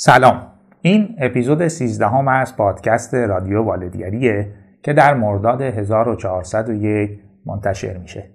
سلام. این اپیزود 13 هم از پادکست رادیو والدگریه که در مرداد 1401 منتشر میشه.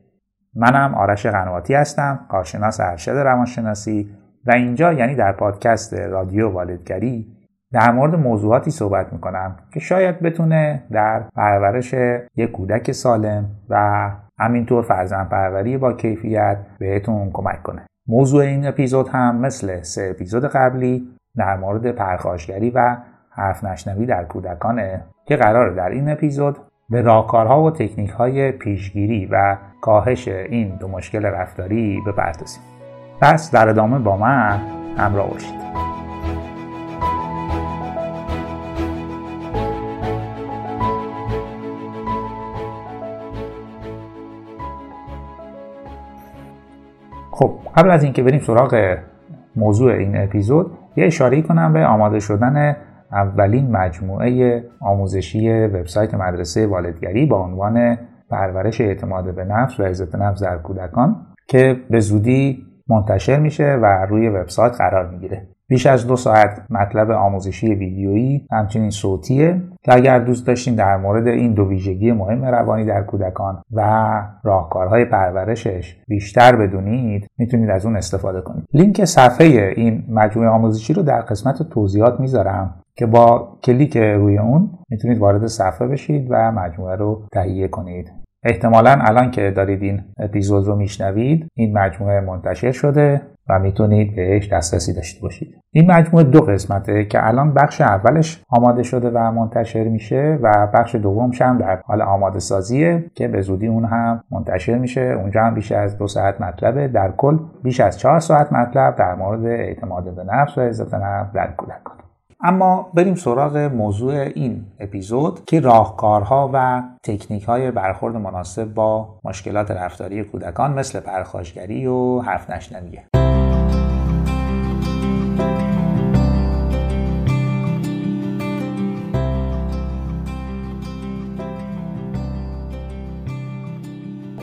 منم آرش قنواتی هستم کارشناس ارشد روانشناسی و اینجا یعنی در پادکست رادیو والدگری در مورد موضوعاتی صحبت می‌کنم که شاید بتونه در پرورش یک کودک سالم و همینطور فرزن پروری با کیفیت بهتون کمک کنه. موضوع این اپیزود هم مثل سه اپیزود قبلی در مورد پرخاشگری و حرف نشنوی در کودکانه که قرار در این اپیزود به راهکارها و تکنیک های پیشگیری و کاهش این دو مشکل رفتاری بپردازیم. پس در ادامه با من همراه باشید. خب قبل از اینکه بریم سراغ موضوع این اپیزود یه اشاره کنم به آماده شدن اولین مجموعه آموزشی وبسایت مدرسه والدگری با عنوان پرورش اعتماد به نفس و عزت نفس در کودکان که به زودی منتشر میشه و روی وبسایت قرار می‌گیره. بیش از دو ساعت مطلب آموزشی ویدیویی همچنین صوتیه که اگر دوست داشتین در مورد این دو ویژگی مهم روانی در کودکان و راهکارهای پرورشش بیشتر بدونید می‌تونید از اون استفاده کنید. لینک صفحه این مجموعه آموزشی رو در قسمت توضیحات می‌ذارم که با کلیک روی اون می‌تونید وارد صفحه بشید و مجموعه رو تهیه کنید. احتمالا الان که دارید این اپیزود رو میشنوید این مجموعه منتشر شده و می‌تونید بهش دسترسی داشته باشید. این مجموعه دو قسمته که الان بخش اولش آماده شده و منتشر میشه و بخش دومش هم در حال آماده سازیه که به زودی اون هم منتشر میشه. اونجا هم بیش از دو ساعت مطلبه در کل بیش از چهار ساعت مطلب در مورد اعتماد به نفس و عزت نفس در کودکان. اما بریم سراغ موضوع این اپیزود که راهکارها و تکنیک های برخورد مناسب با مشکلات رفتاری کودکان مثل پرخاشگری و حرف نشنویه.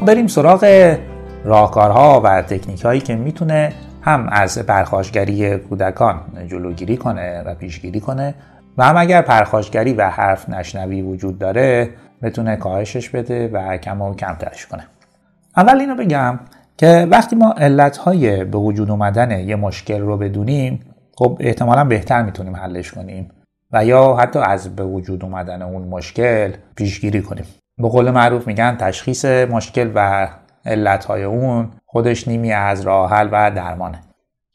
بریم سراغ راهکارها و تکنیک هایی که می‌تونه هم از پرخاشگری کودکان جلوگیری کنه و پیشگیری کنه و هم اگر پرخاشگری و حرف نشنوی وجود داره بتونه کاهشش بده و کم و کمترش کنه. اول اینو بگم که وقتی ما علتهای به وجود اومدن یه مشکل رو بدونیم خب احتمالا بهتر می‌تونیم حلش کنیم و یا حتی از به وجود اومدن اون مشکل پیشگیری کنیم. به قول معروف میگن تشخیص مشکل و علتهای اون خودش نیمی از راه حل و درمانه.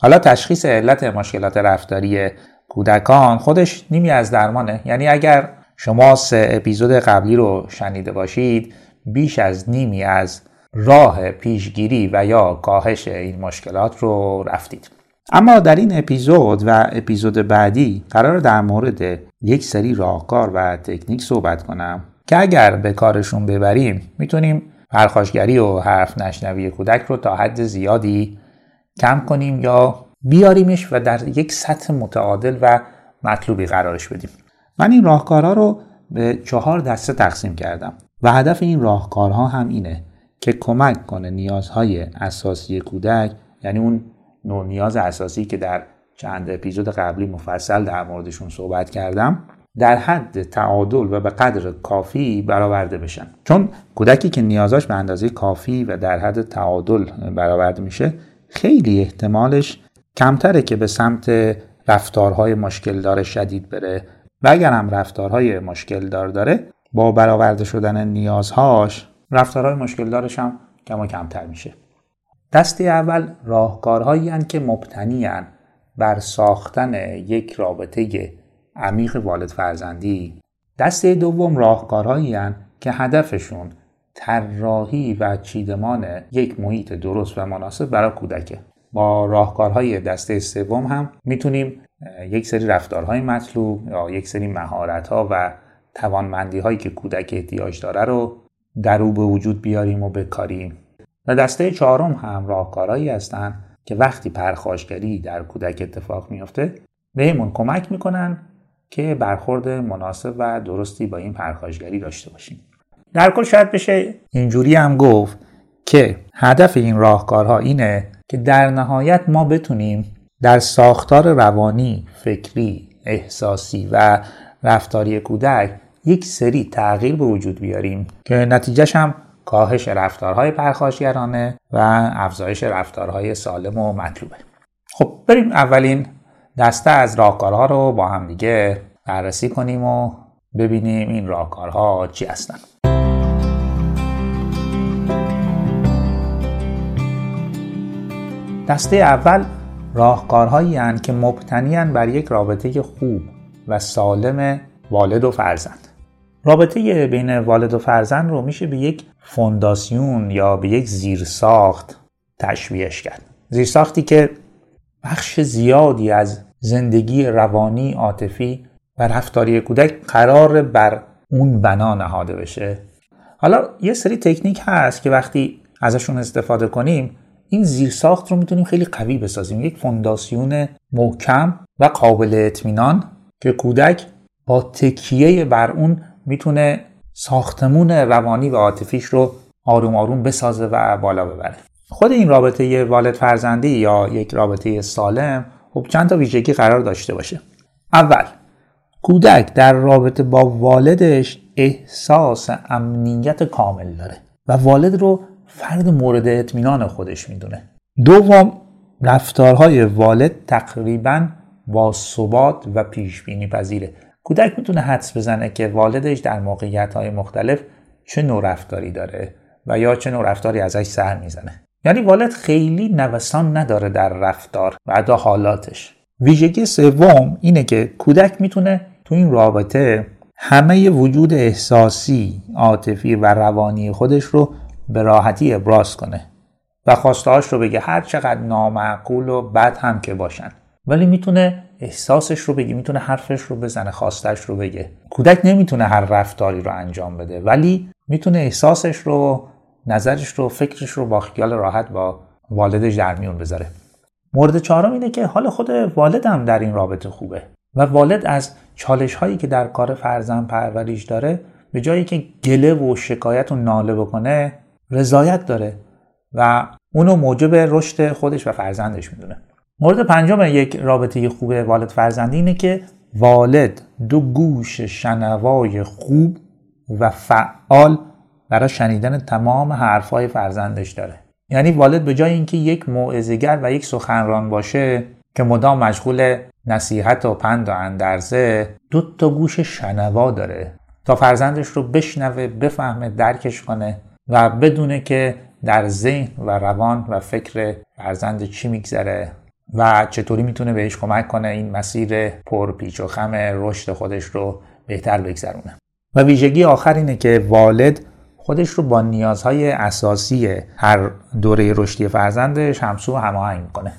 حالا تشخیص علت مشکلات رفتاری کودکان خودش نیمی از درمانه. یعنی اگر شما سه اپیزود قبلی رو شنیده باشید بیش از نیمی از راه پیشگیری و یا کاهش این مشکلات رو رفتید. اما در این اپیزود و اپیزود بعدی قرار در مورد یک سری راهکار و تکنیک صحبت کنم که اگر به کارشون ببریم می‌تونیم پرخاشگری و حرف نشنوی کودک رو تا حد زیادی کم کنیم یا بیاریمش و در یک سطح متعادل و مطلوبی قرارش بدیم. من این راهکارها رو به چهار دسته تقسیم کردم و هدف این راهکارها هم اینه که کمک کنه نیازهای اساسی کودک یعنی اون نوع نیاز اساسی که در چند اپیزود قبلی مفصل در موردشون صحبت کردم در حد تعادل و به قدر کافی برآورده بشن. چون کودکی که نیازاش به اندازه کافی و در حد تعادل برآورده میشه خیلی احتمالش کمتره که به سمت رفتارهای مشکل داره شدید بره. و اگر هم رفتارهای مشکل دار داره با برآورده شدن نیازهاش رفتارهای مشکل دارش هم کم و کمتر میشه. دسته اول راهکارهایی که مبتنی بر ساختن یک رابطه عمیق والد فرزندی دسته دوم راهکارهایی که هدفشون طراحی و چیدمان یک محیط درست و مناسب برای کودکه. با راهکارهای دسته سوم هم می‌تونیم یک سری رفتارهای مطلوب یا یک سری مهارتها و توانمندی هایی که کودک احتیاج داره رو در او به وجود بیاریم و بکاریم. و دسته چهارم هم راهکارهایی هستند که وقتی پرخاشگری در کودک اتفاق میفته بهمون کمک می‌کنن که برخورد مناسب و درستی با این پرخاشگری داشته باشیم. در کل شاید بشه اینجوری هم گفت که هدف این راهکارها اینه که در نهایت ما بتونیم در ساختار روانی، فکری، احساسی و رفتاری کودک یک سری تغییر به وجود بیاریم که نتیجهش هم کاهش رفتارهای پرخاشگرانه و افزایش رفتارهای سالم و مطلوبه. خب بریم اولین دسته از راهکارها رو با هم دیگه بررسی کنیم و ببینیم این راهکارها چی هستن. دسته اول راهکارهایی هستند که مبتنی بر یک رابطه خوب و سالم والد و فرزند. رابطه بین والد و فرزند رو میشه به یک فونداسیون یا به یک زیرساخت تشبیهش کرد. زیرساختی که بخش زیادی از زندگی روانی عاطفی و رفتاری کودک قرار بر اون بنا نهاده بشه. حالا یه سری تکنیک هست که وقتی ازشون استفاده کنیم این زیرساخت رو می‌تونیم خیلی قوی بسازیم. یک فونداسیون محکم و قابل اطمینان که کودک با تکیه بر اون می‌تونه ساختمون روانی و عاطفیش رو آروم آروم بسازه و بالا ببره. خود این رابطه والد فرزندی یا یک رابطه سالم خب چند تا ویژگی قرار داشته باشه. اول کودک در رابطه با والدش احساس امنیت کامل داره و والد رو فرد مورد اطمینان خودش می‌دونه. دوم رفتارهای والد تقریبا با ثبات و پیش بینی پذیره. کودک می‌تونه حدس بزنه که والدش در موقعیت های مختلف چه نوع رفتاری داره و یا چه نوع رفتاری ازش سر می‌زنه. یعنی والد خیلی نوسان نداره در رفتار و ادا حالاتش. ویژگی سوم اینه که کودک می‌تونه تو این رابطه همه وجود احساسی، عاطفی و روانی خودش رو به راحتی ابراز کنه و خواستهاش رو بگه هر چقدر نامعقول و بد هم که باشن. ولی می‌تونه احساسش رو بگه می‌تونه حرفش رو بزنه خواستش رو بگه. کودک نمی‌تونه هر رفتاری رو انجام بده ولی می‌تونه احساسش رو نظرش رو فکرش رو با خیال راحت با والدش در میون بذاره. مورد چهارم اینه که حال خود والدم در این رابطه خوبه و والد از چالش هایی که در کار فرزند پروریش داره به جایی که گله و شکایت و ناله بکنه رضایت داره و اونو موجب رشد خودش و فرزندش می‌دونه. مورد پنجم یک رابطه خوب والد فرزندی اینه که والد دو گوش شنوای خوب و فعال برای شنیدن تمام حرفهای فرزندش داره. یعنی والد به جای اینکه یک موعظه‌گر و یک سخنران باشه که مدام مشغول نصیحت و پند و اندرزه دو تا گوش شنوا داره تا فرزندش رو بشنوه بفهمه درکش کنه و بدونه که در ذهن و روان و فکر فرزند چی میگذره و چطوری می‌تونه بهش کمک کنه این مسیر پر پیچ و خم رشد خودش رو بهتر بگذرونه. و ویژگی آخر اینه که والد خودش رو با نیازهای اساسی هر دوره رشدی فرزندش همسو هماهنگ می‌کنه.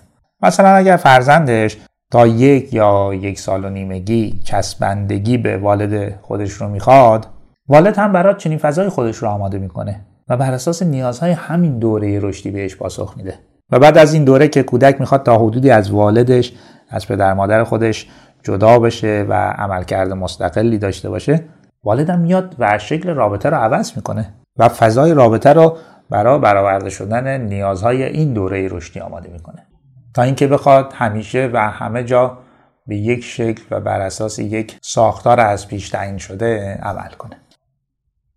مثلا اگر فرزندش تا یک یا یک سال و نیمگی چسبندگی به والد خودش رو می‌خواد والد هم برای چنین فضای خودش رو آماده می‌کنه و بر اساس نیازهای همین دوره رشدی بهش پاسخ میده. و بعد از این دوره که کودک می‌خواد تا حدودی از والدش از پدر مادر خودش جدا بشه و عملکرد مستقلی داشته باشه والدم میاد و شکل رابطه رو عوض می‌کنه و فضای رابطه رو برای برآورده شدن نیازهای این دوره رشدی آماده می‌کنه. تا اینکه بخواد همیشه و همه جا به یک شکل و بر اساس یک ساختار از پیش تعیین شده عمل کنه.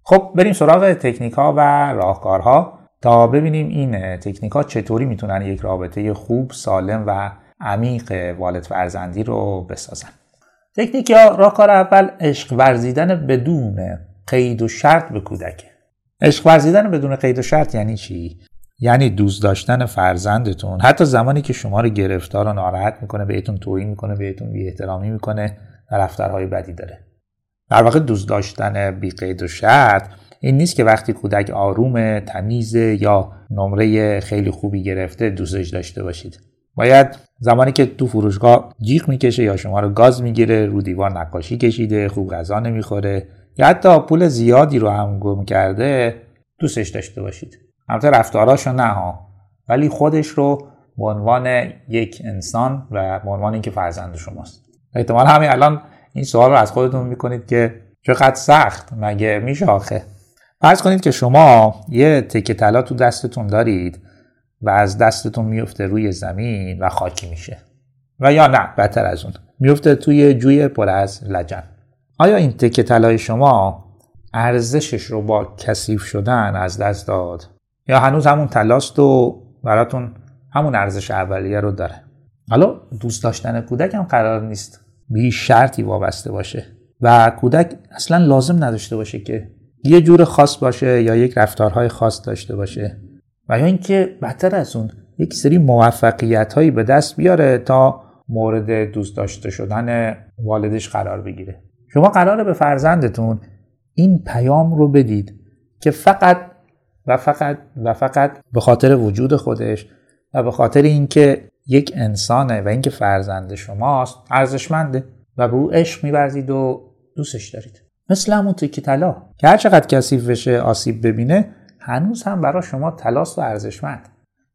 خب بریم سراغ تکنیک ها و راهکارها. تا ببینیم این تکنیک ها چطوری می‌تونن یک رابطه خوب سالم و عمیق والد فرزندی رو بسازن. تکنیک یا راهکار اول عشق ورزیدن بدون قید و شرط به کودک. عشق ورزیدن بدون قید و شرط یعنی چی؟ یعنی دوست داشتن فرزندتون. حتی زمانی که شما رو گرفتار و ناراحت می‌کنه بهتون توهین می‌کنه بهتون بی احترامی می‌کنه و رفتارهای بدی داره. در واقع دوست داشتن بی قید و شرط این نیست که وقتی کودک آروم تمیز یا نمره خیلی خوبی گرفته دوستش داشته باشید. باید زمانی که تو فروشگاه جیغ می‌کشه یا شما رو گاز می‌گیره رو دیوار نقاشی کشیده خوب غذا نمی‌خوره یا حتی پول زیادی رو هم گم کرده دوستش داشته باشید. البته رفتاراشو نه ها. ولی خودش رو به عنوان یک انسان و به عنوان اینکه فرزند شماست. احتمال همین الان این سوال رو از خودتون می‌کنید که چقدر سخت مگه میشه آخه؟ فرض کنید که شما یه تکه طلا تو دستتون دارید. و از دستتون میفته روی زمین و خاکی میشه. و یا نه بدتر از اون. میفته توی جوی پر از لجن. آیا این تکه طلای شما ارزشش رو با کثیف شدن از دست داد؟ یا هنوز همون تلاست و براتون همون ارزش اولیه رو داره؟ حالا دوست داشتن کودک هم قرار نیست به شرطی وابسته باشه. و کودک اصلا لازم نداشته باشه که یه جور خاص باشه یا یک رفتارهای خاص داشته باشه. و یا اینکه بدتر از اون یک سری موفقیت هایی به دست بیاره تا مورد دوست داشته شدن والدش قرار بگیره. شما قراره به فرزندتون این پیام رو بدید که فقط و فقط و فقط به خاطر وجود خودش و به خاطر اینکه یک انسانه و اینکه فرزند شماست ارزشمنده و به او عشق میورزید و دوستش دارید. مثل همون تیکی طلا. که هر چقدر کثیف بشه آسیب ببینه هنوز هم برای شما تلاست و ارزشمند.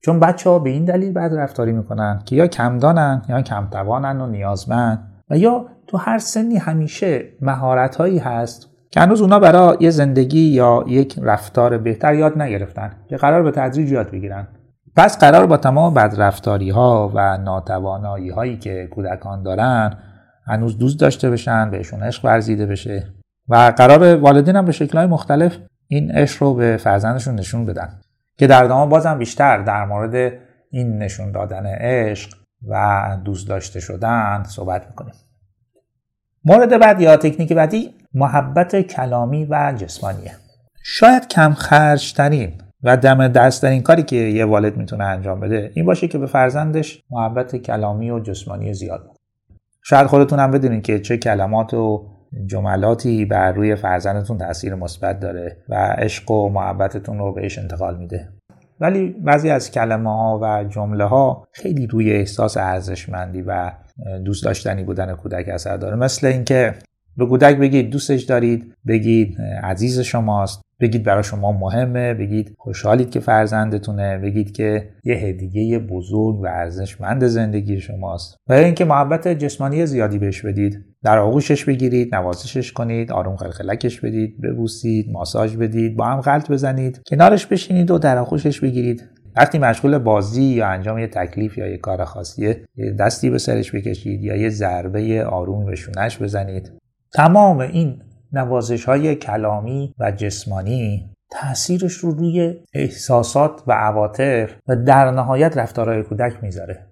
چون بچه ها به این دلیل بعد رفتاری می‌کنن که یا کمدانن یا کمتوانن و نیازمند. و یا تو هر سنی همیشه مهارت هایی هست که هنوز اونا برای یه زندگی یا یک رفتار بهتر یاد نگرفتن که قرار به تدریج یاد بگیرن. پس قرار با تمام بدرفتاری ها و ناتوانایی هایی که کودکان دارن هنوز دوست داشته بشن بهشون عشق ورزیده بشه. و قرار والدین هم به شکلهای مختلف این عشق رو به فرزندشون نشون بدن. که در ادامه بازم بیشتر در مورد این نشون دادن عشق و دوست داشته شدن صحبت می‌کنیم. مورد بعد یا تکنیک بعدی محبت کلامی و جسمانیه. شاید کم خرجترین و دم دست این کاری که یه والد می‌تونه انجام بده این باشه که به فرزندش محبت کلامی و جسمانی زیاد بده شاید خودتون هم بدونید که چه کلمات و جملاتی بر روی فرزندتون تاثیر مثبت داره و عشق و محبتتون رو بهش انتقال میده. ولی بعضی از کلمه ها و جمله ها خیلی روی احساس ارزشمندی و دوست داشتنی بودن کودک اثر داره. مثل اینکه به کودک بگید دوستش دارید بگید عزیز شماست بگید برای شما مهمه بگید خوشحالید که فرزندتونه بگید که یه هدیه بزرگ و ارزشمند زندگی شماست. و اینکه محبت جسمانی زیادی بهش بدید در آغوشش بگیرید نوازشش کنید آروم خلخلکش بدید ببوسید ماساژ بدید با هم غلط بزنید کنارش بشینید و در آغوشش بگیرید. وقتی مشغول بازی یا انجام یه تکلیف یا یه کار خاصیه یه دستی به سرش بکشید یا یه ضربه آرومی به شونش بزنید. تمام این نوازش های کلامی و جسمانی تاثیرش رو روی احساسات و عواطف و در نهایت رفتارهای کودک می‌ذاره.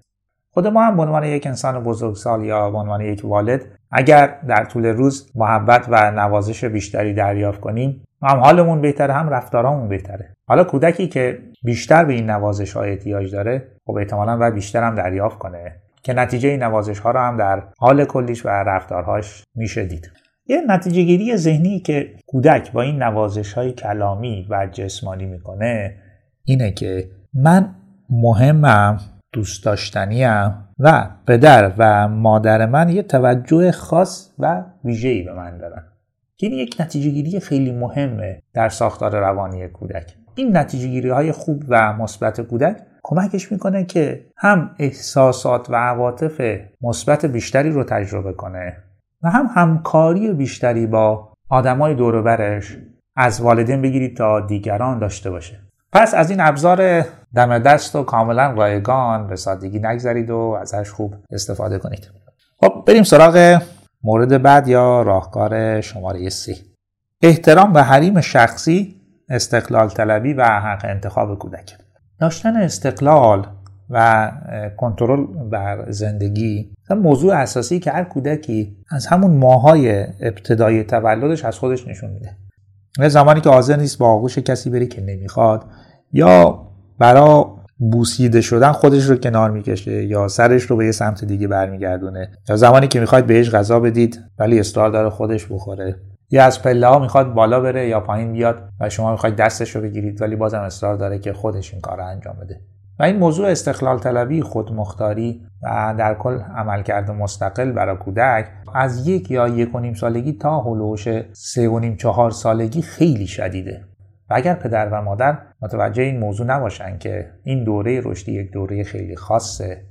خود ما هم به عنوان یک انسان بزرگسال یا به عنوان یک والد اگر در طول روز محبت و نوازش بیشتری دریافت کنیم هم حالمون بهتره هم رفتارامون بهتره. حالا کودکی که بیشتر به این نوازش های احتیاج داره خب احتمالا باید بیشتر هم دریافت کنه. که نتیجه این نوازش ها رو هم در حال کلیش و رفتارهاش میشه دید یه نتیجه گیری ذهنی که کودک با این نوازش های کلامی و جسمانی می‌کنه اینه که من مهمم دوست داشتنیم و پدر و مادر من یه توجه خاص و ویژه‌ای به من دارن. این یک نتیجه گیری خیلی مهمه در ساختار روانی کودک. این نتیجه گیری های خوب و مثبت کودک کمکش می‌کنه که هم احساسات و عواطف مثبت بیشتری رو تجربه کنه و هم همکاری بیشتری با آدمای دور برش از والدین بگیرید تا دیگران داشته باشه. پس از این ابزار دم دست و کاملا رایگان به سادگی نگذرید و ازش خوب استفاده کنید. خب بریم سراغ مورد بعد یا راهکار شماره سی احترام به حریم شخصی استقلال طلبی و حق انتخاب کودک. داشتن استقلال و کنترل بر زندگی موضوع اساسی که هر کودکی از همون ماهای ابتدای تولدش از خودش نشون میده. زمانی که حاضر نیست با آغوش کسی بری که نمی‌خواد یا برا بوسیده شدن خودش رو کنار می‌کشه یا سرش رو به یه سمت دیگه برمیگردونه. یا زمانی که می‌خواید بهش غذا بدید ولی اصرار داره خودش بخوره. یا از پله ها می‌خواد بالا بره یا پایین بیاد و شما می‌خواید دستش رو بگیرید ولی بازم اصرار داره که خودش این کار رو انجام بده. و این موضوع استقلال طلبی خودمختاری و در کل عملکرد مستقل برای کودک از یک یا یک و نیم سالگی تا هلوش سه و نیم چهار سالگی خیلی شدیده. و اگر پدر و مادر متوجه این موضوع نباشن که این دوره رشدی یک دوره خیلی خاصه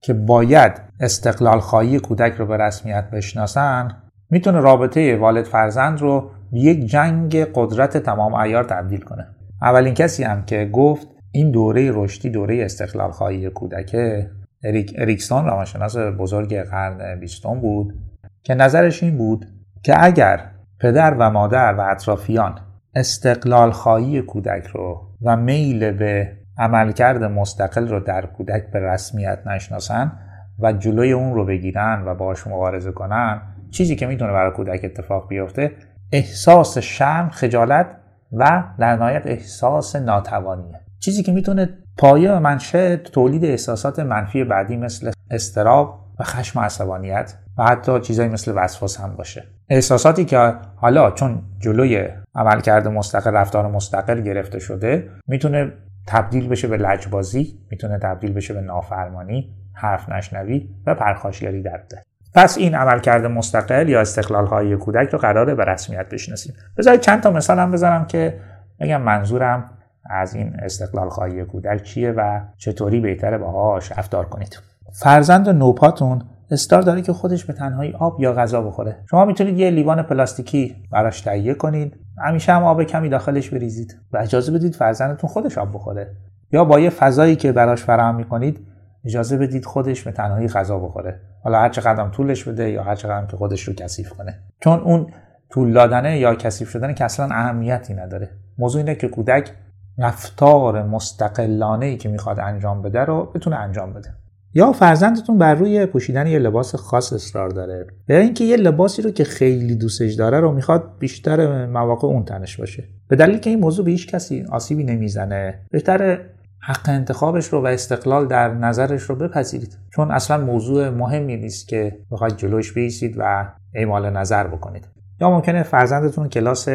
که باید استقلال خواهی کودک رو به رسمیت بشناسن می‌تونه رابطه والد فرزند رو به یک جنگ قدرت تمام ایار تبدیل کنه. اولین کسی هم که گفت این دوره رشدی دوره استقلال خواهی کودکه اریک اریکسون روانشناس بزرگ قرن بیستم بود که نظرش این بود که اگر پدر و مادر و اطرافیان استقلال خواهی کودک رو و میل به عملکرد مستقل رو در کودک به رسمیت نشناسن و جلوی اون رو بگیرن و باش مبارزه کنن چیزی که می‌تونه برای کودک اتفاق بیفته احساس شرم خجالت و در نهایت احساس ناتوانیه. چیزی که می‌تونه پایه و منشه تولید احساسات منفی بعدی مثل استراب و خشم و عصبانیت و حتی چیزایی مثل وسواس هم باشه. احساساتی که حالا چون جلوی عملکرد مستقل رفتار مستقل گرفته شده می‌تونه تبدیل بشه به لجبازی می‌تونه تبدیل بشه به نافرمانی حرف نشنوی و پرخاشگری در ده. پس این عملکرد مستقل یا استقلال های کودک رو قراره به رسمیت بشناسیم. بذارید چند تا مثال هم بزنم که بگم منظورم از این استقلال خواهی کودک چیه و چطوری بهتره باهاش رفتار کنید. فرزند نوپاتون استار داره که خودش به تنهایی آب یا غذا بخوره. شما می‌تونید یه لیوان پلاستیکی براش تهیه کنید. همیشه هم آب کمی داخلش بریزید و اجازه بدید فرزندتون خودش آب بخوره. یا با یه فضایی که براش فراهم می‌کنید اجازه بدید خودش به تنهایی غذا بخوره. حالا هر چقدر طولش بده یا هر چقدر که خودش رو کثیف کنه. چون اون طول دادنه یا کثیف شدن که اصلا اهمیتی نداره. موضوع اینه که کودک رفتار مستقلانه ای که می‌خواد انجام بده رو بتونه انجام بده. یا فرزندتون بر روی پوشیدن یه لباس خاص اصرار داره. یا اینکه یه لباسی رو که خیلی دوستش داره رو می‌خواد بیشتر مواقع اون تنش باشه. به دلیل که این موضوع به هیچ کسی آسیبی نمی‌زنه. بهتر حق انتخابش رو و استقلال در نظرش رو بپذیرید. چون اصلا موضوع مهمی نیست که بخواید جلوش بیسید و اعمال نظر بکنید. یا ممکنه فرزندتون کلاس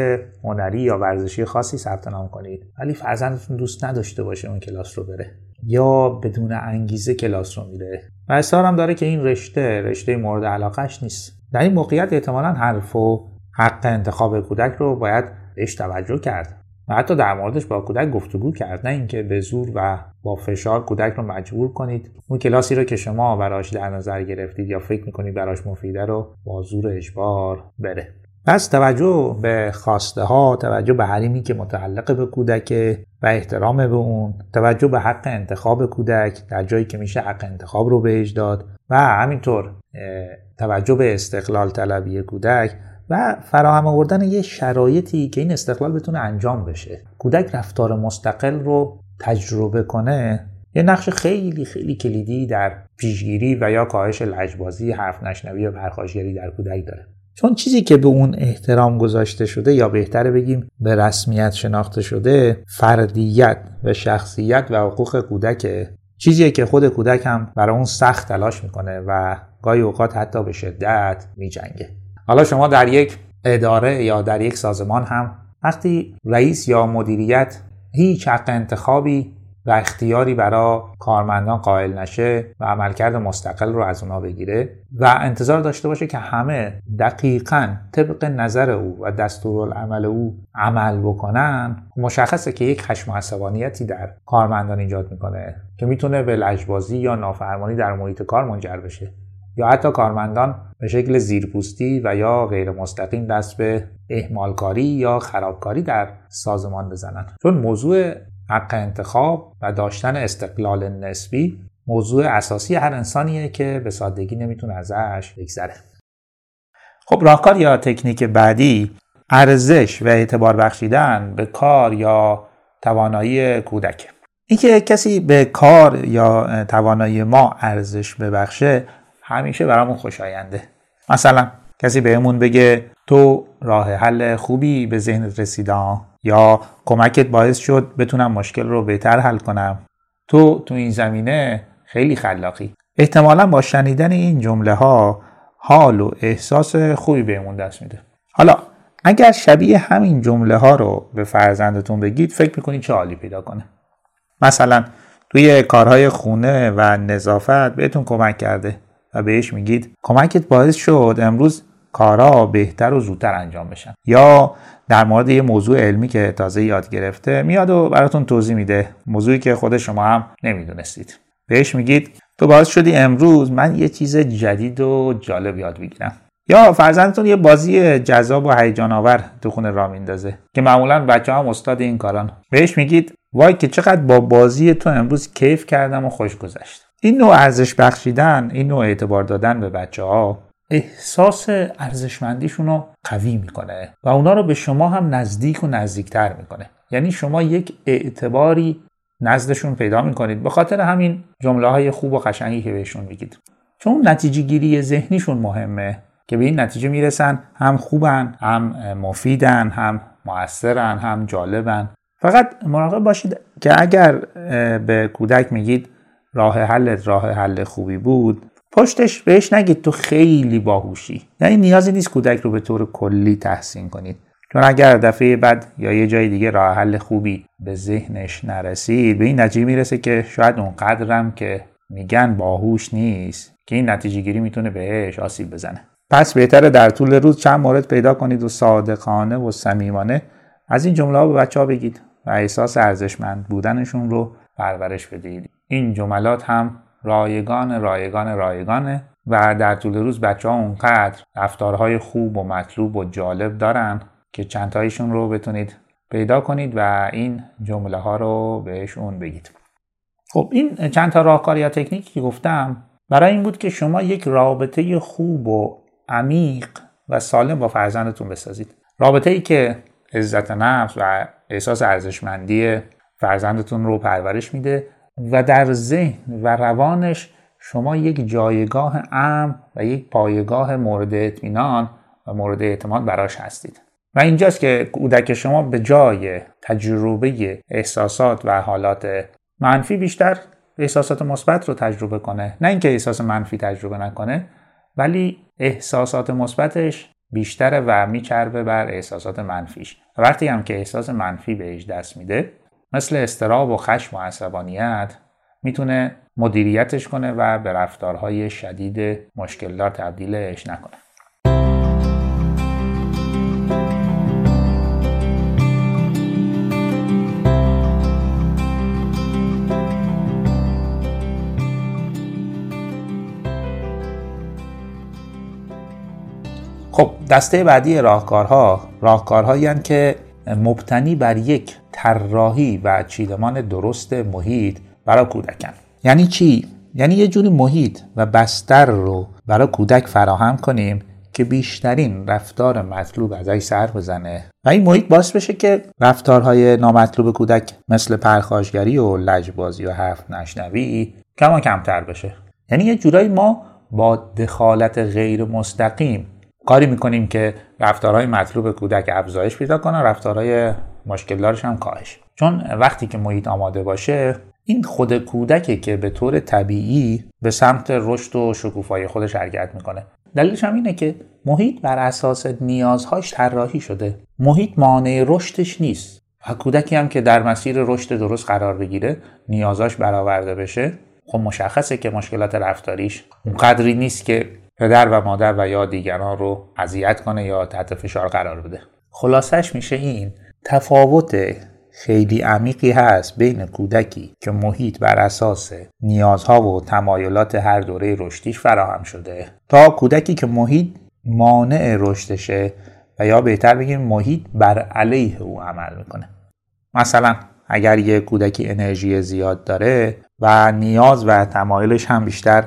هنری یا ورزشی خاصی ثبت نام کنید. ولی فرزندتون دوست نداشته باشه اون کلاس رو بره. یا بدون انگیزه کلاس رو میره. و اصرار هم داره که این رشته رشته مورد علاقش نیست. در این موقعیت احتمالا حرف و حق انتخاب کودک رو باید بهش توجه کرد. و حتی در موردش با کودک گفتگو کرد نه اینکه به زور و با فشار کودک رو مجبور کنید. اون کلاسی رو که شما براش در نظر گرفتید یا فکر می‌کنید براش مفیده رو با زور اجبار بره. پس توجه به خواسته ها توجه به حریمی که متعلق به کودک و احترام به اون توجه به حق انتخاب کودک در جایی که میشه حق انتخاب رو بهش داد و همینطور توجه به استقلال طلبی کودک و فراهم آوردن یه شرایطی که این استقلال بتونه انجام بشه. کودک رفتار مستقل رو تجربه کنه یه نقش خیلی خیلی کلیدی در پیشگیری و یا کاهش لجبازی حرف نشنوی و پرخاشگری در کودک داره. چون چیزی که به اون احترام گذاشته شده یا بهتره بگیم به رسمیت شناخته شده فردیت و شخصیت و حقوق کودکه. چیزیه که خود کودک هم برای اون سخت تلاش می‌کنه و گاهی اوقات حتی به شدت میجنگه. حالا شما در یک اداره یا در یک سازمان هم وقتی رئیس یا مدیریت هیچ حق انتخابی و اختیاری برای کارمندان قائل نشه و عملکرد مستقل رو از اونا بگیره و انتظار داشته باشه که همه دقیقا طبق نظر او و دستورالعمل او عمل بکنن مشخصه که یک خشم و در کارمندان ایجاد می‌کنه که می‌تونه به لجبازی یا نافرمانی در محیط کار منجر بشه یا حتی کارمندان به شکل زیرپوستی و یا غیر مستقیم دست به اهمالکاری یا خرابکاری در سازمان بزنن. چون موضوع حق انتخاب و داشتن استقلال نسبی موضوع اساسی هر انسانیه که به سادگی نمی‌تونه ازش بگذره. خب راهکار یا تکنیک بعدی ارزش و اعتبار بخشیدن به کار یا توانایی کودک. اینکه کسی به کار یا توانایی ما ارزش ببخشه همیشه برامون خوشاینده. مثلا کسی بهمون بگه تو راه حل خوبی به ذهنت رسیدان یا کمکت باعث شد بتونم مشکل رو بهتر حل کنم؟ تو تو این زمینه خیلی خلاقی. احتمالا با شنیدن این جمله ها حال و احساس خوبی بهمون دست میده. حالا اگر شبیه همین جمله ها رو به فرزندتون بگید فکر می‌کنید چه حالی پیدا کنه؟ مثلا توی کارهای خونه و نظافت بهتون کمک کرده. و بهش میگید کمکت باعث شد امروز کارا بهتر و زودتر انجام بشن. یا در مورد یه موضوع علمی که تازه یاد گرفته میاد و براتون توضیح میده. موضوعی که خود شما هم نمی‌دونستید. بهش میگید تو باعث شدی امروز من یه چیز جدید و جالب یاد بگیرم. یا فرزندتون یه بازی جذاب و هیجان آور تو خونه را میندازه که معمولا بچه هم استاد این کاران. بهش میگید وای که چقدر با بازی تو امروز کیف کردم و خوش گذشت. این نوع ارزش بخشیدن این نوع اعتبار دادن به بچه ها احساس ارزشمندیشون رو قوی می‌کنه و اونا رو به شما هم نزدیک و نزدیکتر می‌کنه. یعنی شما یک اعتباری نزدشون پیدا می‌کنید. به خاطر همین جمله های خوب و قشنگی که بهشون میگید. چون نتیجه گیری ذهنیشون مهمه که به این نتیجه می‌رسن هم خوبن هم مفیدن هم موثرن هم جالبن. فقط مراقب باشید که اگر به کودک میگید راه حلت راه حل خوبی بود. پشتش بهش نگید تو خیلی باهوشی. یعنی نیازی نیست کودک رو به طور کلی تحسین کنید. چون اگر دفعه بعد یا یه جای دیگه راه حل خوبی به ذهنش نرسید به این نتیجه می‌رسه که شاید اونقدرم که میگن باهوش نیست که این نتیجه گیری می‌تونه بهش آسیب بزنه. پس بهتره در طول روز چند مورد پیدا کنید و صادقانه و صمیمانه از این جمله ها به بچه ها بگید و احساس ارزشمند بودنشون رو پرورش بدید. این جملات هم رایگان رایگان رایگانه و در طول روز بچه ها اونقدر رفتارهای خوب و مطلوب و جالب دارن که چندتایشون رو بتونید پیدا کنید و این جمله ها رو بهشون بگید. خب این چند تا راهکار یا تکنیکی که گفتم برای این بود که شما یک رابطه خوب و عمیق و سالم با فرزندتون بسازید. رابطه ای که عزت نفس و احساس ارزشمندی فرزندتون رو پرورش میده و در ذهن و روانش شما یک جایگاه امن و یک پایگاه مورد اطمینان و مورد اعتماد براش هستید. و اینجاست که کودک شما به جای تجربه احساسات و حالات منفی بیشتر احساسات مثبت رو تجربه کنه. نه اینکه احساس منفی تجربه نکنه ولی احساسات مثبتش بیشتره و میچربه بر احساسات منفیش. وقتی هم که احساس منفی بهش دست میده مثل استراب و خشم و عصبانیت می‌تونه مدیریتش کنه و به رفتارهای شدید مشکلدار تبدیلش نکنه. خب دسته بعدی راهکارها راهکارهایی که مبتنی بر یک طراحی و چیدمان درست محیط برای کودکن یعنی چی؟ یعنی یه جوری محیط و بستر رو برای کودک فراهم کنیم که بیشترین رفتار مطلوب ازش سر بزنه. و این محیط باعث بشه که رفتارهای نامطلوب کودک مثل پرخاشگری و لجبازی و حرف نشنوی کما کمتر بشه. یعنی یه جورایی ما با دخالت غیر مستقیم کاری می‌کنیم که رفتارهای مطلوب کودک افزایش پیدا کنه رفتارهای مشکلدارش هم کاهش. چون وقتی که محیط آماده باشه این خود کودکه که به طور طبیعی به سمت رشد و شکوفایی خودش حرکت می‌کنه. دلیلش هم اینه که محیط بر اساس نیازهاش طراحی شده. محیط مانع رشدش نیست. و کودکی هم که در مسیر رشد درست قرار بگیره نیازاش برآورده بشه خب مشخصه که مشکلات رفتاریش اونقدری نیست که پدر و مادر و یا دیگران رو اذیت کنه یا تحت فشار قرار بده. خلاصش میشه این تفاوت خیلی عمیقی هست بین کودکی که محیط بر اساس نیازها و تمایلات هر دوره رشدیش فراهم شده. تا کودکی که محیط مانع رشدشه و یا بهتر بگیم محیط بر علیه او عمل می‌کنه. مثلا اگر یه کودکی انرژی زیاد داره و نیاز و تمایلش هم بیشتر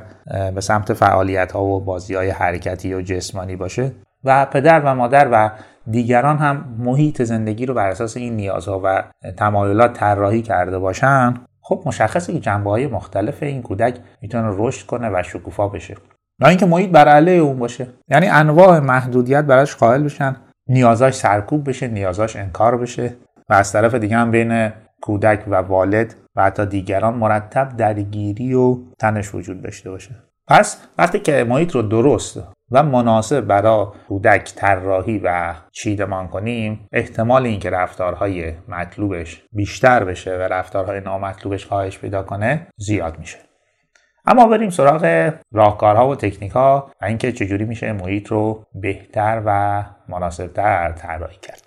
به سمت فعالیت ها و بازی های حرکتی و جسمانی باشه. و پدر و مادر و دیگران هم محیط زندگی رو بر اساس این نیازها و تمایلات طراحی کرده باشن خب مشخصه که جنبه های مختلف این کودک می‌تونه رشد کنه و شکوفا بشه. نه اینکه محیط بر علیه اون باشه. یعنی انواع محدودیت براش قائل بشن نیازاش سرکوب بشه نیازاش انکار بشه و از طرف دیگه هم بین کودک و والد و حتی دیگران مرتب درگیری و تنش وجود داشته باشه. پس وقتی که محیط رو درست و مناسب برای کودک طراحی و چیدمان کنیم احتمال اینکه رفتارهای مطلوبش بیشتر بشه و رفتارهای نامطلوبش کاهش پیدا کنه زیاد میشه. اما بریم سراغ راهکارها و تکنیک ها و اینکه چجوری میشه محیط رو بهتر و مناسبتر طراحی کرد.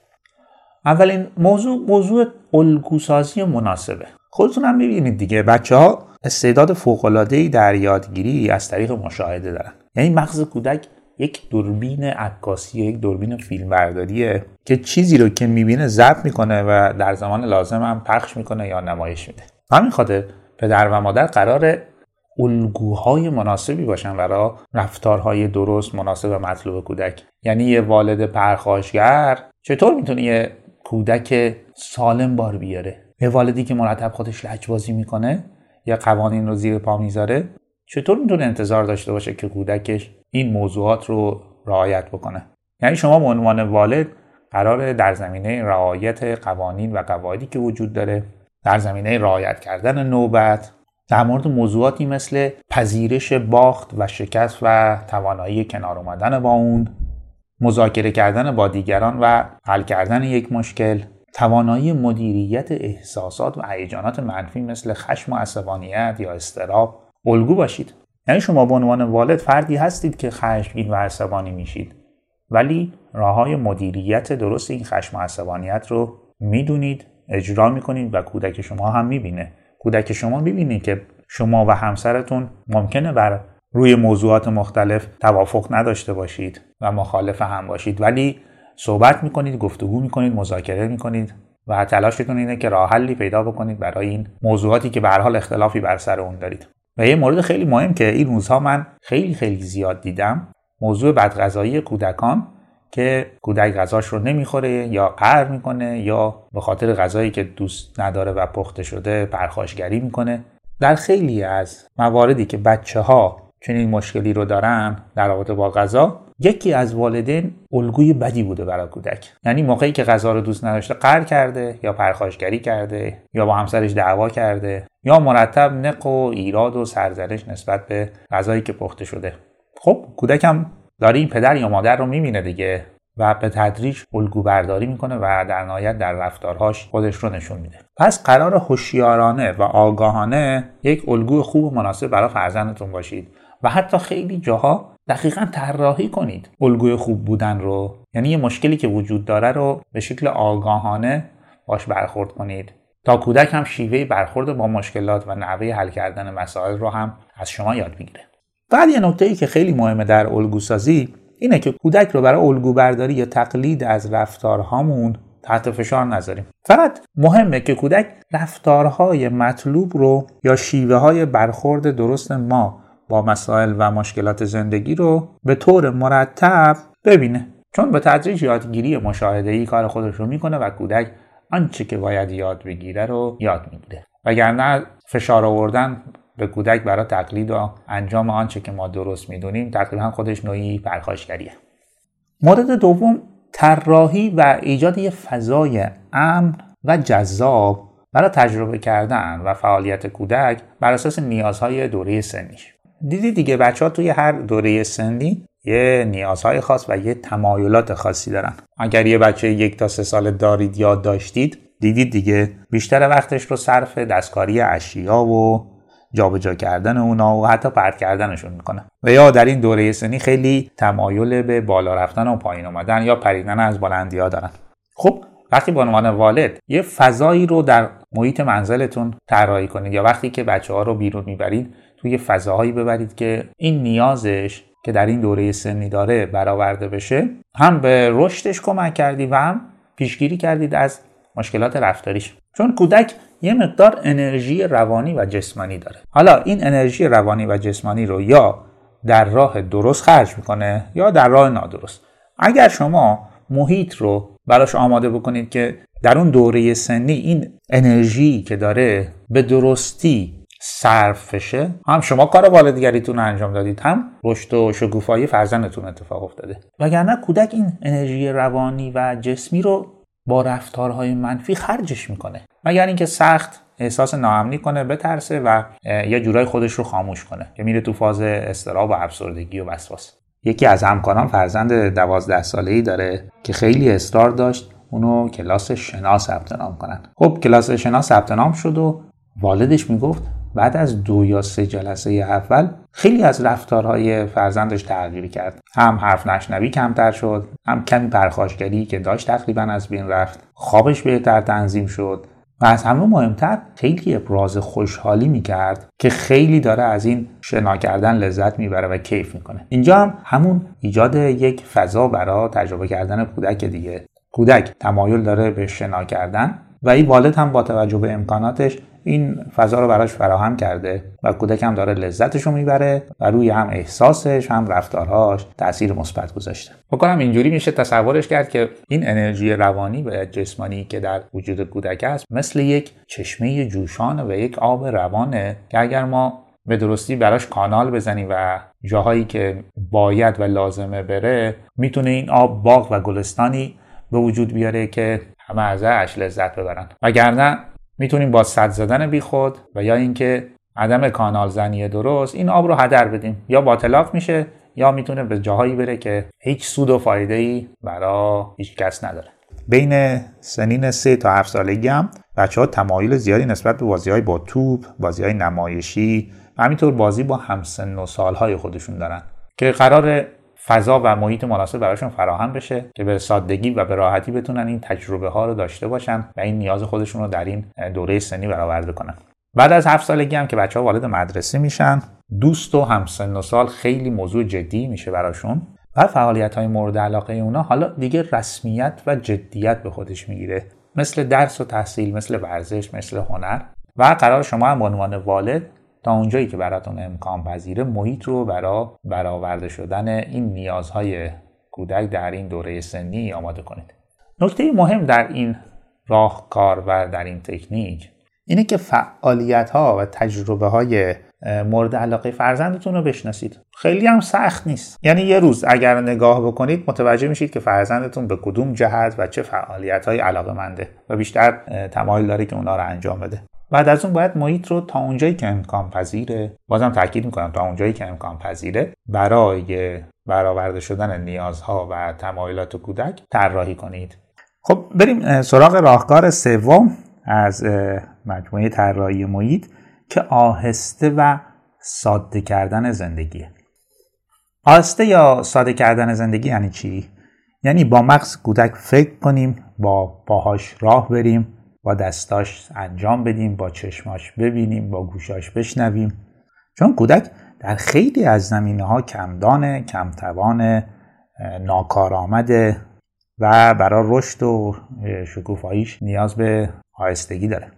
اولین موضوع موضوع الگوسازی مناسبه. خودتون هم می‌بینید دیگه. بچه ها استعداد فوق‌العاده‌ای در یادگیری از طریق مشاهده دارن. یعنی مغز کودک یک دوربین عکاسی یک دوربین فیلمبرداریه که چیزی رو که می‌بینه ضبط می‌کنه و در زمان لازم هم پخش می‌کنه یا نمایش میده. همین خاطر پدر و مادر قرار الگوهای مناسبی باشن برای رفتارهای درست مناسب و مطلوب کودک. یعنی یه والد پرخاشگر چطور می‌تونه یه کودک سالم بار بیاره. یه والدی که مرتب خودش لجبازی می‌کنه یا قوانین رو زیر پا می‌ذاره چطور می‌تونه انتظار داشته باشه که کودکش این موضوعات رو رعایت بکنه؟ یعنی شما به عنوان والد قرار در زمینه رعایت قوانین و قواعدی که وجود داره در زمینه رعایت کردن نوبت در مورد موضوعاتی مثل پذیرش باخت و شکست و توانایی کنار اومدن با اون مذاکره کردن با دیگران و حل کردن یک مشکل توانایی مدیریت احساسات و هیجانات منفی مثل خشم و عصبانیت یا استراب الگو باشید. یعنی شما به عنوان والد فردی هستید که خشمگین و عصبانی میشید. ولی راه های مدیریت درست این خشم و عصبانیت رو می‌دونید اجرا می‌کنید و کودک شما هم می‌بینه. کودک شما می‌بینید که شما و همسرتون ممکنه بر روی موضوعات مختلف توافق نداشته باشید و مخالف هم باشید. ولی صحبت می‌کنید گفتگو می‌کنید مذاکره می‌کنید و تلاشتون اینه که راه حلی پیدا بکنید برای این موضوعاتی که به حال اختلافی بر سر اون دارید. و یه مورد خیلی مهم که این روزها من خیلی خیلی زیاد دیدم موضوع بدغذایی کودکان که کودک غذاش رو نمی‌خوره یا قهر می‌کنه یا به خاطر غذایی که دوست نداره و پخته شده پرخاشگری می‌کنه. در خیلی از مواردی که بچه ها چنین مشکلی رو دارن در رابطه با غذا یکی از والدین الگوی بدی بوده برای کودک. یعنی موقعی که غذا رو دوست نداشته قهر کرده یا پرخاشگری کرده یا با همسرش دعوا کرده یا مرتب نق و ایراد و سرزنش نسبت به غذایی که پخته شده. خب کودکم داره این پدر یا مادر رو می‌بینه دیگه و به تدریج الگو برداری می‌کنه و در نهایت در رفتارهاش خودش رو نشون میده. پس قرار هوشیارانه و آگاهانه یک الگو خوب و مناسب برای فرزندتون باشید. و حتی خیلی جاها دقیقا طراحی کنید الگوی خوب بودن رو یعنی یه مشکلی که وجود داره رو به شکل آگاهانه باش برخورد کنید. تا کودک هم شیوه برخورد با مشکلات و نحوه حل کردن مسائل رو هم از شما یاد بگیره بعد یه نکته ای که خیلی مهمه در الگوسازی اینه که کودک رو برای الگو برداری یا تقلید از رفتارهامون تحت فشار نذاریم. فقط مهمه که کودک رفتارهای مطلوب رو یا شیوه های برخورد درست ما با مسائل و مشکلات زندگی رو به طور مرتب ببینه. چون به تدریج یادگیری مشاهده ای کار خودش رو می‌کنه و کودک آنچه که باید یاد بگیره رو یاد می‌گیره. وگرنه فشار آوردن به کودک برای تقلید و انجام آنچه که ما درست می‌دونیم تقریبا خودش نوعی پرخاشگریه. مورد دوم طراحی و ایجاد یه فضای امن و جذاب برای تجربه کردن و فعالیت کودک بر اساس نیازهای دوره سنیش. دیدی دیگه بچه ها توی هر دوره سنی یه نیازهای خاص و یه تمایلات خاصی دارن. اگر یه بچه یک تا سه سال دارید یا داشتید دیدید دیگه بیشتر وقتش رو صرف دستکاری اشیا و جابجا کردن اونا و حتی پرت کردنشون می‌کنه. و یا در این دوره سنی خیلی تمایل به بالا رفتن و پایین اومدن یا پریدن از بلندی ها دارن. خب وقتی به عنوان والد یه فضایی رو در محیط منزلتون طراحی کنید یا وقتی که بچه ها رو بیرون می‌برید توی فضاهایی ببرید که این نیازش که در این دوره سنی داره برآورده بشه هم به رشدش کمک کردی و هم پیشگیری کردید از مشکلات رفتاریش. چون کودک یه مقدار انرژی روانی و جسمانی داره. حالا این انرژی روانی و جسمانی رو یا در راه درست خرج می‌کنه یا در راه نادرست. اگر شما محیط رو براش آماده بکنید که در اون دوره سنی این انرژی که داره به درستی صرف بشه هم شما کار والدگریتون انجام دادید هم رشد و شکوفایی فرزندتون اتفاق افتاده. وگرنه کودک این انرژی روانی و جسمی رو با رفتارهای منفی خرجش می‌کنه. مگر اینکه سخت احساس ناامنی کنه بترسه و یه جورای خودش رو خاموش کنه که میره تو فاز استراب و افسردگی و وسواس. یکی از همکاران فرزند دوازده ساله ای داره که خیلی اصرار داشت اونو کلاس شنا ثبت نام کنن. خب کلاس شنا ثبت نام شد و والدش می‌گفت بعد از دو یا سه جلسه اول خیلی از رفتارهای فرزندش تغییر کرد. هم حرف نشنوی کمتر شد هم کمی پرخاشگری که داشت تقریبا از بین رفت. خوابش بهتر تنظیم شد و از همه مهمتر خیلی ابراز خوشحالی می‌کرد که خیلی داره از این شنا کردن لذت می‌بره و کیف می‌کنه. اینجا هم همون ایجاد یک فضا برای تجربه کردن کودک دیگه. کودک تمایل داره به شنا کردن. و این والد هم با توجه به امکاناتش این فضا رو براش فراهم کرده و کودک هم داره لذتش رو می‌بره و روی هم احساسش هم رفتارهاش تاثیر مثبت گذاشته. بکنم اینجوری میشه تصورش کرد که این انرژی روانی و جسمانی که در وجود کودک است مثل یک چشمه جوشان و یک آب روانه که اگر ما به درستی براش کانال بزنیم و جاهایی که باید و لازمه بره می‌تونه این آب باغ و گلستانی به وجود بیاره که همه ازش لذت ببرن وگرنه می‌تونیم با صد زدن بیخود و یا اینکه عدم کانال زنی درست این آب رو هدر بدیم. یا باطلاق میشه یا می‌تونه به جاهایی بره که هیچ سود و فایده ای برای هیچ کس نداره. بین سنین سه تا هفت سالگی هم بچه ها تمایل زیادی نسبت به بازی های با توپ، بازی های نمایشی و همینطور بازی با همسن و سالهای خودشون دارن که قرار فضا و محیط مناسب براشون فراهم بشه که به سادگی و به راحتی بتونن این تجربه ها رو داشته باشن و این نیاز خودشون رو در این دوره سنی برآورده کنن. بعد از هفت سالگی هم که بچه ها وارد مدرسه میشن دوست و همسن و سال خیلی موضوع جدی میشه براشون و فعالیت های مورد علاقه اونا حالا دیگه رسمیت و جدیت به خودش می‌گیره. مثل درس و تحصیل مثل ورزش مثل هنر. و قرار شما هم به عنوان والد اونجایی که براتون امکان پذیره محیط رو برای برآورده شدن این نیازهای کودک در این دوره سنی آماده کنید. نکته مهم در این راهکار و در این تکنیک اینه که فعالیت ها و تجربه های مورد علاقه فرزندتون رو بشناسید. خیلی هم سخت نیست. یعنی یه روز اگر نگاه بکنید متوجه میشید که فرزندتون به کدوم جهت و چه فعالیت های علاقه منده و بیشتر تمایل داره که اونا رو انجام بده. بعد از اون باید محیط رو تا اونجایی که امکان پذیره بازم تاکید می‌کنم تا اونجایی که امکان پذیره برای برآورده شدن نیازها و تمایلات کودک طراحی کنید. خب بریم سراغ راهکار سوم از مجموعه طراحی محیط که آهسته و ساده کردن زندگیه آهسته یا ساده کردن زندگی یعنی چی؟ یعنی با مغز کودک فکر کنیم با پاهاش راه بریم با دستاش انجام بدیم با چشماش ببینیم با گوشاش بشنویم. چون کودک در خیلی از زمینه ها کمدان کمتوان ناکارآمده و برای رشد و شکوفاییش نیاز به آهستگی داره.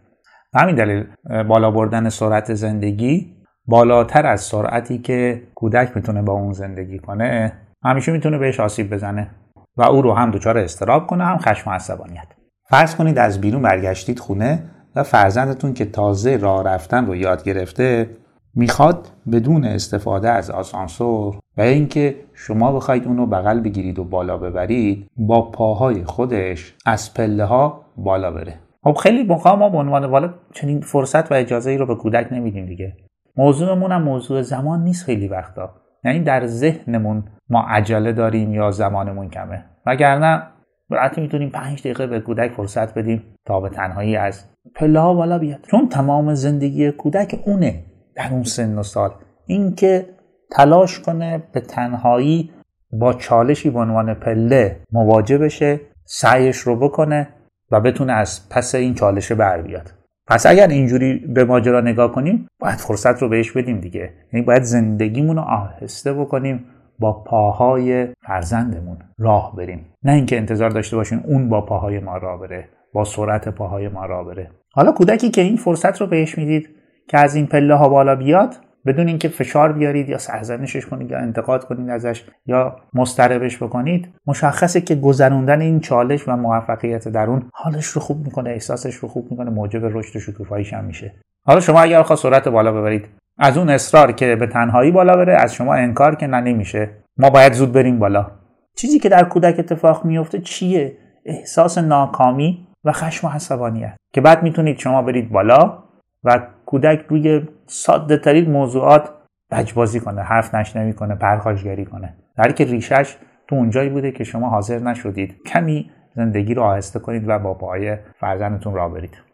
به همین دلیل بالا بردن سرعت زندگی بالاتر از سرعتی که کودک می‌تونه با اون زندگی کنه همیشه می‌تونه بهش آسیب بزنه و او رو هم دچار استراب کنه هم خشم و عصبانیت. فرض کنید از بیرون برگشتید خونه و فرزندتون که تازه راه رفتن رو یاد گرفته می‌خواد بدون استفاده از آسانسور و اینکه شما بخواید اونو بغل بگیرید و بالا ببرید با پاهای خودش از پله ها بالا بره. خب خیلی موقع ما به عنوان والد چنین فرصت و اجازه ای رو به کودک نمیدیم دیگه. موضوعمون هم موضوع زمان نیست خیلی وقتا. یعنی در ذهنمون ما عجله داریم یا زمانمون کمه. وگرنه راحتی می‌تونیم پنج دقیقه به کودک فرصت بدیم تا به تنهایی از پله ها بالا بیاد. چون تمام زندگی کودک اونه در اون سن و سال. اینکه تلاش کنه به تنهایی با چالشی به عنوان پله مواجه بشه سعیش رو بکنه و بتونه از پس این چالشه بر بیاد. پس اگر اینجوری به ماجرا نگاه کنیم باید فرصت رو بهش بدیم دیگه. یعنی باید زندگیمون رو آهسته بکنیم. با پاهای فرزندمون راه بریم. نه اینکه انتظار داشته باشیم اون با پاهای ما راه بره با سرعت پاهای ما راه بره. حالا کودکی که این فرصت رو بهش می‌دید که از این پله ها بالا بیاد بدون اینکه فشار بیارید یا سرزنشش کنید یا انتقاد کنید ازش یا مستربش بکنید مشخصه که گذروندن این چالش و موفقیت درون حالش رو خوب می‌کنه احساسش رو خوب می‌کنه موجب رشد و شکوفاییش هم میشه. حالا شما اگر خواست سرعت بالا ببرید از اون اصرار که به تنهایی بالا بره از شما انکار که نه نمیشه. ما باید زود بریم بالا. چیزی که در کودک اتفاق میفته چیه؟ احساس ناکامی و خشم و عصبانیت. که بعد می‌تونید شما برید بالا و کودک روی ساده ترین موضوعات لجبازی کنه حرف نشنوی کنه پرخاشگری کنه. در که ریشش تو اونجایی بوده که شما حاضر نشدید. کمی زندگی رو آهسته کنید و با پای فرزندتون را برید.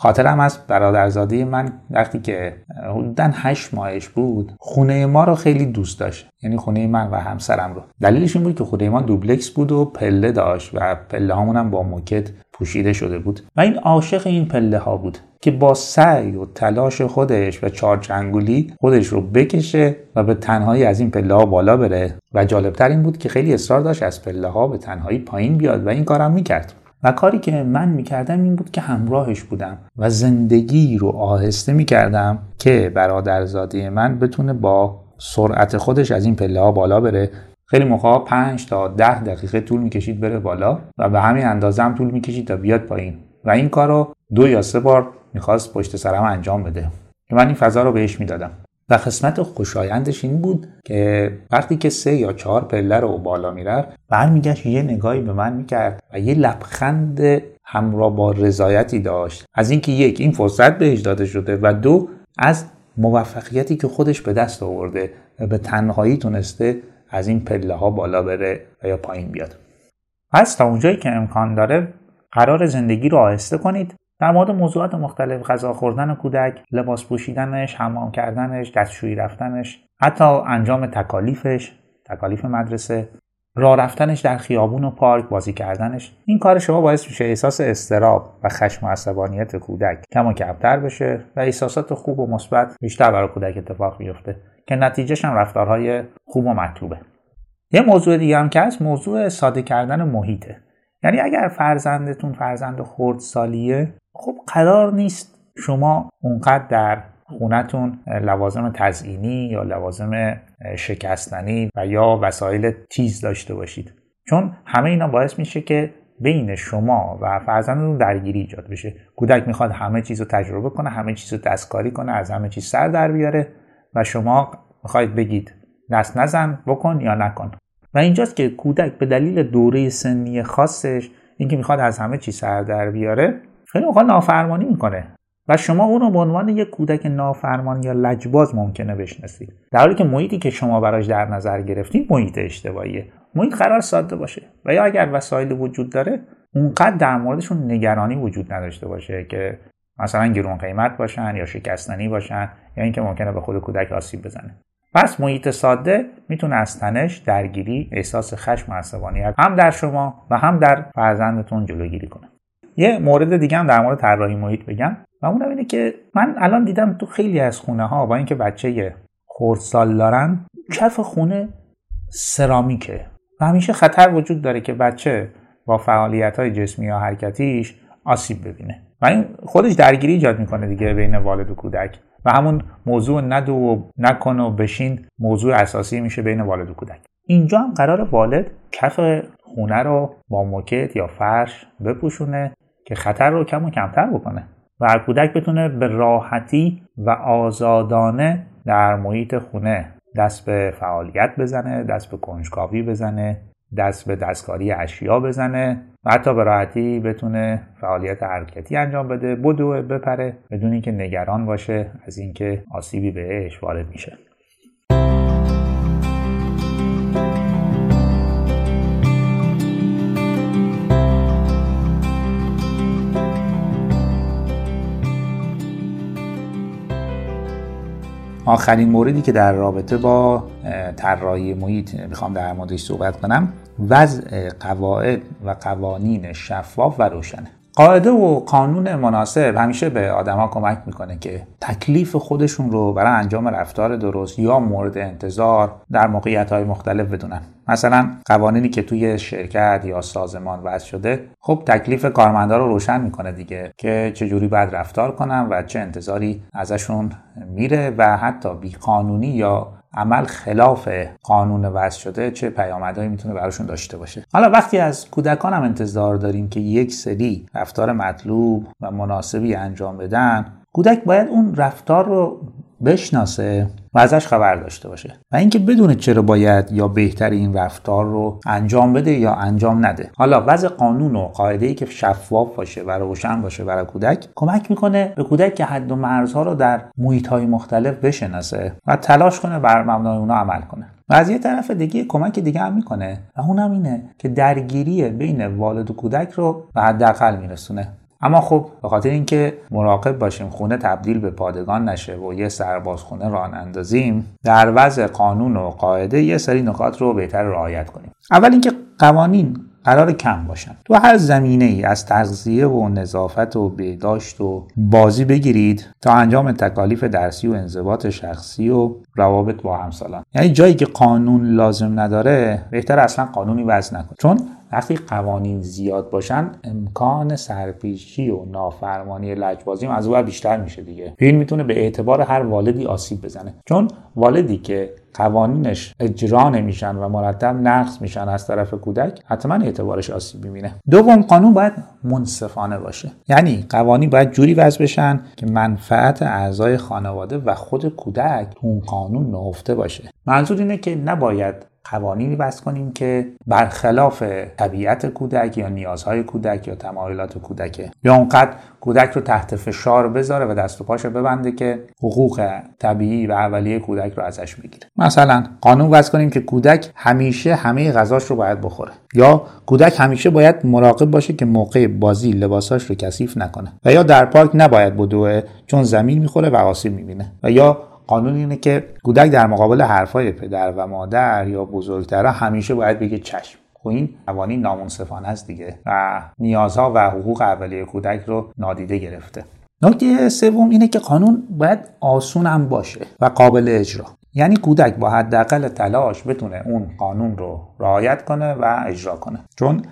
خاطرم از برادرزاده من وقتی که حدودا هشت ماهش بود خونه ما رو خیلی دوست داشت یعنی خونه من و همسرم رو. دلیلش این بود که خونه ما دوبلکس بود و پله داشت و پله هامون با موکت پوشیده شده بود. و این عاشق این پله ها بود که با سعی و تلاش خودش و چارچنگولی خودش رو بکشه و به تنهایی از این پله ها بالا بره. و جالبتر این بود که خیلی اصرار داشت از پله ها به تنهایی پایین بیاد و این کارم می‌کرد. و کاری که من می‌کردم این بود که همراهش بودم و زندگی رو آهسته می‌کردم که برادرزاده من بتونه با سرعت خودش از این پله ها بالا بره. خیلی موقع 5 تا 10 دقیقه طول می‌کشید بره بالا و به همین اندازه هم طول می‌کشید تا بیاد پایین و این کار رو دو یا سه بار می‌خواست پشت سرم انجام بده. من این فضا رو بهش می‌دادم. و قسمت خوشایندش این بود که وقتی که سه یا چهار پله رو بالا می‌رفت برمیگشت یه نگاهی به من می‌کرد و یه لبخند همراه با رضایتی داشت. از اینکه یک این فرصت بهش داده شده و دو از موفقیتی که خودش به دست آورده و به تنهایی تونسته از این پله ها بالا بره و یا پایین بیاد. پس تا اونجایی که امکان داره قرار زندگی رو آهسته کنید. در مورد موضوعات مختلف غذا خوردن کودک لباس پوشیدنش حمام کردنش دستشویی رفتنش حتی انجام تکالیفش تکالیف مدرسه راه رفتنش در خیابون و پارک بازی کردنش. این کار شما باعث میشه احساس استراب و خشم و عصبانیت کودک کم و کمتر بشه و احساسات خوب و مثبت بیشتر برای کودک اتفاق بیفته که نتیجهش هم رفتارهای خوب و مطلوبه. یه موضوع دیگه هم که هست موضوع ساده کردن محیطه. یعنی اگر فرزندتون فرزند سالیه خب قرار نیست شما اونقدر در خونتون لوازم تزئینی یا لوازم شکستنی و یا وسایل تیز داشته باشید. چون همه اینا باعث میشه که بین شما و فرزندتون درگیری ایجاد بشه. کودک می‌خواد همه چیز رو تجربه کنه همه چیز رو دستکاری کنه از همه چیز سر در بیاره و شما می‌خواید بگید دست نزن بکن یا نکن. و اینجاست که کودک به دلیل دوره سنی خاصش اینکه می‌خواد از همه چیز سر در بیاره خیلی موقع نافرمانی می‌کنه. و شما اون رو به عنوان یک کودک نافرمان یا لجباز ممکنه بشناسید. در حالی که محیطی که شما براش در نظر گرفتید محیط اشتباهیه. محیط قرار ساده باشه. و یا اگر وسایل وجود داره اونقدر در موردشون نگرانی وجود نداشته باشه که مثلا گرون قیمت باشن یا شکستنی باشن یا اینکه ممکنه به خود کودک آسیب بزنه. پس محیط ساده می‌تونه از تنش درگیری احساس خشم و عصبانیت هم در شما و هم در فرزندتون جلوگیری کنه. یه مورد دیگه هم در مورد طراحی محیط بگم و اونم اینه که من الان دیدم تو خیلی از خونه ها با اینکه بچه خردسال دارن کف خونه سرامیکه و همیشه خطر وجود داره که بچه با فعالیت های جسمی یا حرکتیش آسیب ببینه. و این خودش درگیری ایجاد می‌کنه دیگه بین والد و کودک و همون موضوع ندو و نکن و بشین موضوع اساسی میشه بین والد و کودک. اینجا هم قرار والد کف خونه رو با موکت یا فرش بپوشونه که خطر رو کم و کمتر بکنه و کودک بتونه به راحتی و آزادانه در محیط خونه دست به فعالیت بزنه دست به کنجکاوی بزنه دست به دستکاری اشیا بزنه و حتی به راحتی بتونه فعالیت حرکتی انجام بده بدو بپره بدون اینکه نگران باشه از اینکه آسیبی بهش وارد میشه. آخرین موردی که در رابطه با طراحی محیط می‌خوام در موردش صحبت کنم. وضع قواعد و قوانین شفاف و روشنه. قاعده و قانون مناسب همیشه به آدما کمک می‌کنه که تکلیف خودشون رو برای انجام رفتار درست یا مورد انتظار در موقعیت های مختلف بدونن. مثلا قوانینی که توی شرکت یا سازمان وضع شده خب تکلیف کارمندا رو روشن می‌کنه دیگه که چجوری باید رفتار کنن و چه انتظاری ازشون میره و حتی بی قانونی یا عمل خلاف قانون وضع شده چه پیامدهایی می‌تونه براشون داشته باشه. حالا وقتی از کودکان هم انتظار داریم که یک سری رفتار مطلوب و مناسبی انجام بدن کودک باید اون رفتار رو بشناسه و ازش خبر داشته باشه. و اینکه بدونه چرا باید یا بهتر این رفتار رو انجام بده یا انجام نده. حالا وضع قانون و قاعده ای که شفاف باشه و روشن باشه برای کودک کمک می‌کنه به کودک که حد و مرزها رو در محیط های مختلف بشناسه و تلاش کنه بر مبنای اونا عمل کنه. و از یه طرف دیگه کمک دیگه هم می‌کنه و اونم اینه که درگیری بین والد و کودک رو به حداقل میرسونه. اما خب به خاطر اینکه مراقب باشیم خونه تبدیل به پادگان نشه و یه سرباز خونه ران اندازیم در وضع قانون و قاعده یه سری نکات رو بهتر رعایت کنیم. اول اینکه قوانین قرار کم باشن. تو هر زمینه ای از تغذیه و نظافت و بهداشت و بازی بگیرید تا انجام تکالیف درسی و انضباط شخصی و روابط با همسالان. یعنی جایی که قانون لازم نداره بهتر اصلا قانونی وضع نکن چون وقتی قوانین زیاد باشن امکان سرپیچی و نافرمانی لجبازی از اون بیشتر میشه دیگه. این می‌تونه به اعتبار هر والدی آسیب بزنه. چون والدی که قوانینش اجرا نمیشن و مرتب نقض میشن از طرف کودک حتما اعتبارش آسیب می‌بینه. دوم قانون باید منصفانه باشه. یعنی قوانین باید جوری وضع بشن که منفعت اعضای خانواده و خود کودک اون قانون نهفته باشه. منظور اینه که نباید قوانینی بس کنیم که برخلاف طبیعت کودک یا نیازهای کودک یا تمایلات کودکه یا اونقدر کودک رو تحت فشار بذاره و دست و پاشو ببنده که حقوق طبیعی و اولیه کودک رو ازش بگیره. مثلا قانون وضع کنیم که کودک همیشه همه غذاش رو باید بخوره یا کودک همیشه باید مراقب باشه که موقع بازی لباساش رو کثیف نکنه و یا در پارک نباید بدوه چون زمین می‌خوره و آسیب می‌بینه و یا قانون اینه که کودک در مقابل حرفای پدر و مادر یا بزرگترها همیشه باید بگه چشم. خب این قوانین نامنصفانه است دیگه و نیازها و حقوق اولیه کودک رو نادیده گرفته. نکته سوم اینه که قانون باید آسون هم باشه و قابل اجرا. یعنی کودک با حداقل تلاش بتونه اون قانون رو رعایت کنه و اجرا کنه. چون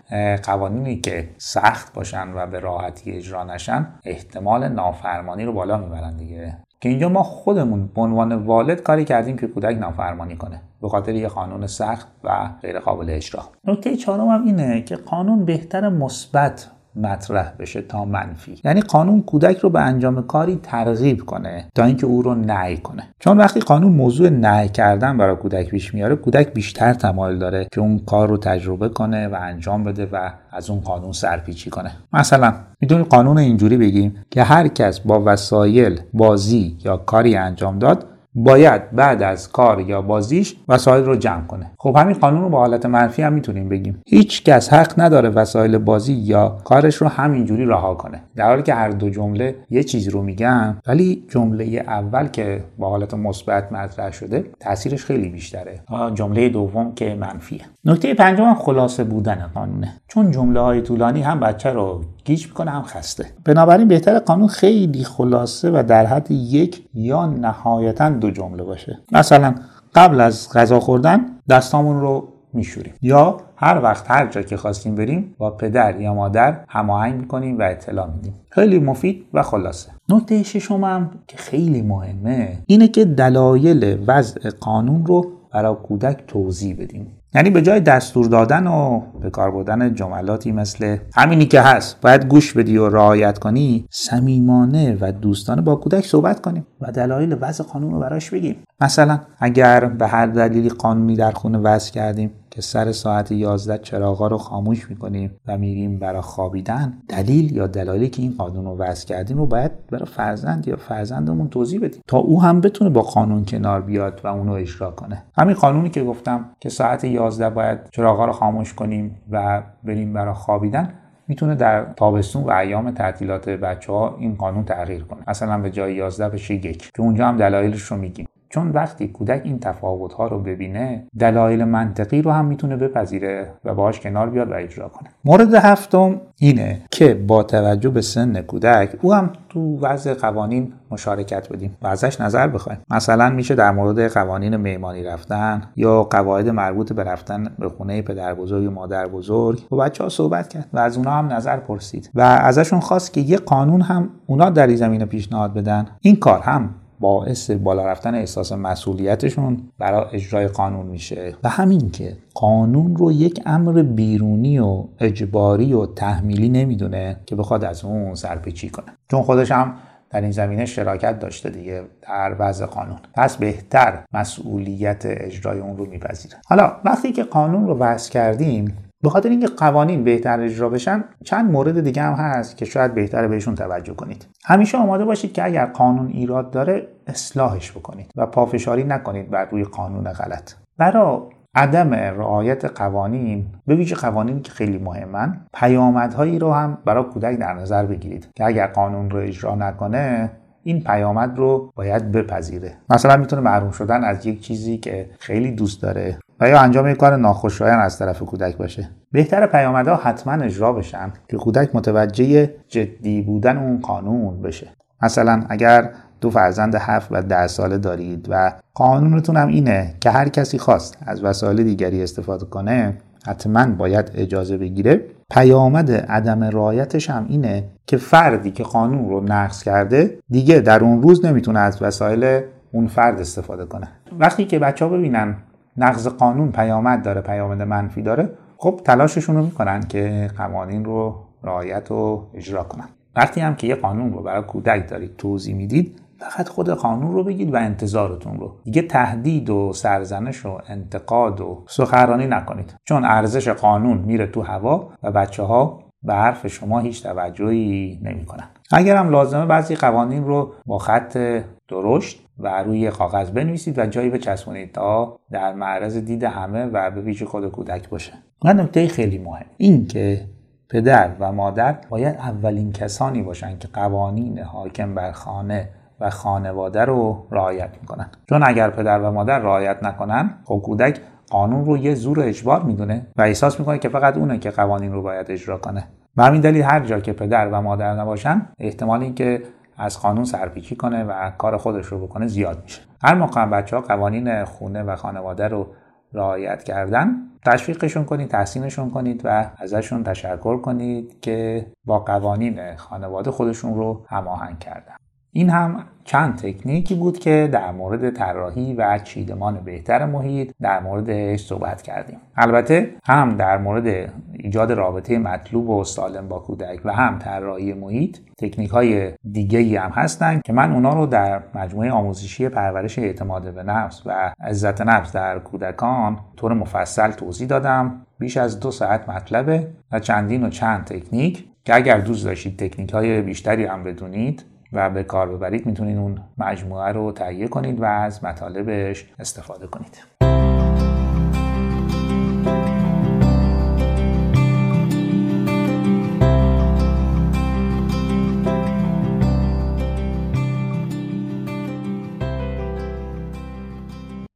قوانینی که سخت باشن و به راحتی اجرا نشن احتمال نافرمانی رو بالا می‌برن دیگه. که اینجا ما خودمون به عنوان والد کاری کردیم که کودک نافرمانی کنه به خاطر یه قانون سخت و غیر قابل اجرا. نکته چهارم هم اینه که قانون بهتر مثبت مطرح بشه تا منفی. یعنی قانون کودک رو به انجام کاری ترغیب کنه تا اینکه او رو نهی کنه. چون وقتی قانون موضوع نهی کردن برای کودک پیش میاره کودک بیشتر تمایل داره که اون کار رو تجربه کنه و انجام بده و از اون قانون سرپیچی کنه. مثلا می‌تونیم قانون اینجوری بگیم که هر کس با وسایل بازی یا کاری انجام داد باید بعد از کار یا بازیش وسایل رو جمع کنه. خب همین قانون رو با حالت منفی هم می‌تونیم بگیم. هیچ کس حق نداره وسایل بازی یا کارش رو همینجوری رها کنه. در حالی که هر دو جمله یه چیز رو میگن ولی جمله اول که با حالت مثبت مطرح شده تاثیرش خیلی بیشتره. جمله دوم که منفیه. نکته پنجم خلاصه بودن قانونه. چون جمله های طولانی هم بچه رو گیج می‌کنه هم خسته. بنابراین بهتر قانون خیلی خلاصه و در حد یک یا نهایتا دو جمله باشه. مثلا قبل از غذا خوردن دستامون رو میشوریم. یا هر وقت هر جا که خواستیم بریم با پدر یا مادر هماهنگ می‌کنیم و اطلاع میدیم. خیلی مفید و خلاصه. نکته ششم هم که خیلی مهمه اینه که دلایل وضع قانون رو برای کودک توضیح بدیم. یعنی به جای دستور دادن و به کار بردن جملاتی مثل همینی که هست باید گوش بدی و رعایت کنی صمیمانه و دوستانه با کودک صحبت کنیم و دلایل وضع قانون رو براش بگیم. مثلا اگر به هر دلیلی قانونی در خونه وضع کردیم که سر ساعت 11 چراغا رو خاموش می‌کنیم و میریم برای خوابیدن دلیل یا دلایلی که این قانون رو وضع کردیم رو باید برای فرزند یا فرزندمون توضیح بدیم تا او هم بتونه با قانون کنار بیاد و اونو اجرا کنه. همین قانونی که گفتم که ساعت 11 باید چراغا رو خاموش کنیم و بریم برای خوابیدن می‌تونه در تابستون و ایام تعطیلات بچه ها این قانون تغییر کنه. مثلا به جای 11 بشه یک. که اونجا هم دلایلش رو میگیم. چون وقتی کودک این تفاوت ها رو ببینه دلایل منطقی رو هم می‌تونه بپذیره و باهاش کنار بیاد و اجرا کنه. مورد هفتم اینه که با توجه به سن کودک او هم تو وضع قوانین مشارکت بدیم و ازش نظر بخوایم. مثلا میشه در مورد قوانین معماری رفتن یا قواعد مربوط به رفتن به خونه پدر بزرگ و مادر بزرگ با بچه ها صحبت کرد و از اونا هم نظر پرسید و ازشون خواست که یه قانون هم اونا در این زمینه پیشنهاد بدن. این کار هم باعث بالا رفتن احساس مسئولیتشون برای اجرای قانون میشه. و همین که قانون رو یک امر بیرونی و اجباری و تحمیلی نمی‌دونه که بخواد از اون سرپیچی کنه. چون خودش هم در این زمینه شراکت داشته دیگه در وضع قانون. پس بهتر مسئولیت اجرای اون رو میپذیره. حالا وقتی که قانون رو وضع کردیم به خاطر اینکه قوانین بهتر اجرا بشن چند مورد دیگه هم هست که شاید بهتر بهشون توجه کنید. همیشه آماده باشید که اگر قانون ایراد داره اصلاحش بکنید و پافشاری نکنید بر روی قانون غلط. برای عدم رعایت قوانین به ویژه قوانینی که خیلی مهمن پیامدهایی رو هم برای کودک در نظر بگیرید که اگر قانون رو اجرا نکنه این پیامد رو باید بپذیره. مثلا می‌تونه محروم شدن از یک چیزی که خیلی دوست داره و یا انجام یک کار ناخوشایند از طرف کودک باشه. بهتر پیامدها حتما اجرا بشن که کودک متوجه جدی بودن اون قانون بشه. مثلا اگر دو فرزند هفت و ده ساله دارید و قانونتون هم اینه که هر کسی خواست از وسایل دیگری استفاده کنه حتما باید اجازه بگیره. پیامد عدم رعایتش هم اینه که فردی که قانون رو نقض کرده دیگه در اون روز نمی‌تونه از وسایل اون فرد استفاده کنه. وقتی که بچه ها ببینن نقض قانون پیامد داره پیامد منفی داره. خب تلاششون رو می‌کنن که قوانین رو رعایت و اجرا کنن. وقتی هم که یه قانون رو برای کودک دارید توضیح می‌دید فقط خود قانون رو بگید و انتظارتون رو. دیگه تهدید و سرزنش و انتقاد و سخرانی نکنید. چون ارزش قانون میره تو هوا و بچه ها به حرف شما هیچ توجهی نمی‌کنن. اگر هم لازمه بعضی قوانین رو با خط درشت و روی کاغذ بنویسید و جایی بچسبونید تا در معرض دید همه و به ویژه خود کودک باشه. و نکته خیلی مهم این که پدر و مادر باید اولین کسانی باشن که قوانین حاکم بر خانه و خانواده رو رعایت می‌کنن. چون اگر پدر و مادر رعایت نکنن خب کودک قانون رو یه زور اجبار می‌دونه و احساس می‌کنه که فقط اونه که قوانین رو باید اجرا کنه. و همین دلیل هر جا که پدر و مادر نباشن احتمال اینکه از قانون سرپیچی کنه و کار خودش رو بکنه زیاد میشه. هر موقع بچه ها قوانین خونه و خانواده رو رعایت کردن. تشویقشون کنید تحسینشون کنید و ازشون تشکر کنید که با قوانین خانواده خودشون رو هماهنگ کردن. این هم چند تکنیکی بود که در مورد طراحی و چیدمان بهتر محیط در موردش صحبت کردیم. البته هم در مورد ایجاد رابطه مطلوب و سالم با کودک و هم طراحی محیط تکنیک های دیگه ای هم هستن که من اونا رو در مجموعه آموزشی پرورش اعتماد به نفس و عزت نفس در کودکان طور مفصل توضیح دادم. بیش از دو ساعت مطلبه و چندین و چند تکنیک که اگر دوست داشتید تکنیک های بیشتری هم بدونید و به کار ببرید می‌تونید اون مجموعه رو تهیه کنید و از مطالبش استفاده کنید.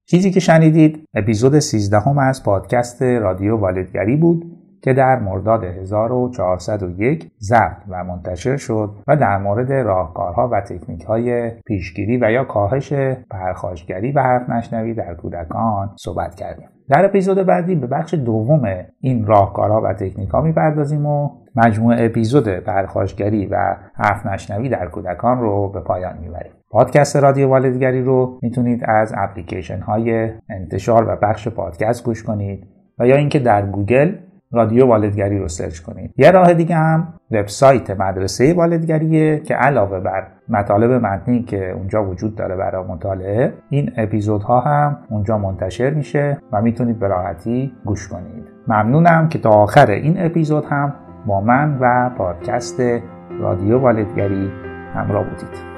چیزی که شنیدید اپیزود 13 هم از پادکست رادیو والدگری بود. که در مرداد 1401 ضبط و منتشر شد و در مورد راهکارها و تکنیک های پیشگیری و یا کاهش پرخاشگری و حرف نشنوی در کودکان صحبت کردیم. در اپیزود بعدی به بخش دوم این راهکارها و تکنیک ها می‌پردازیم و مجموعه اپیزود پرخاشگری و حرف نشنوی در کودکان رو به پایان می‌بریم. پادکست رادیو والدگری رو می‌تونید از اپلیکیشن های انتشار و بخش پادکست گوش کنید و یا اینکه در گوگل رادیو والدگری رو search کنید. یه راه دیگه هم وبسایت مدرسه والدگریه که علاوه بر مطالب متنی که اونجا وجود داره برای مطالعه این اپیزودها هم اونجا منتشر میشه و می‌تونید به راحتی گوش کنید. ممنونم که تا آخر این اپیزود هم با من و پادکست رادیو والدگری همراه بودید.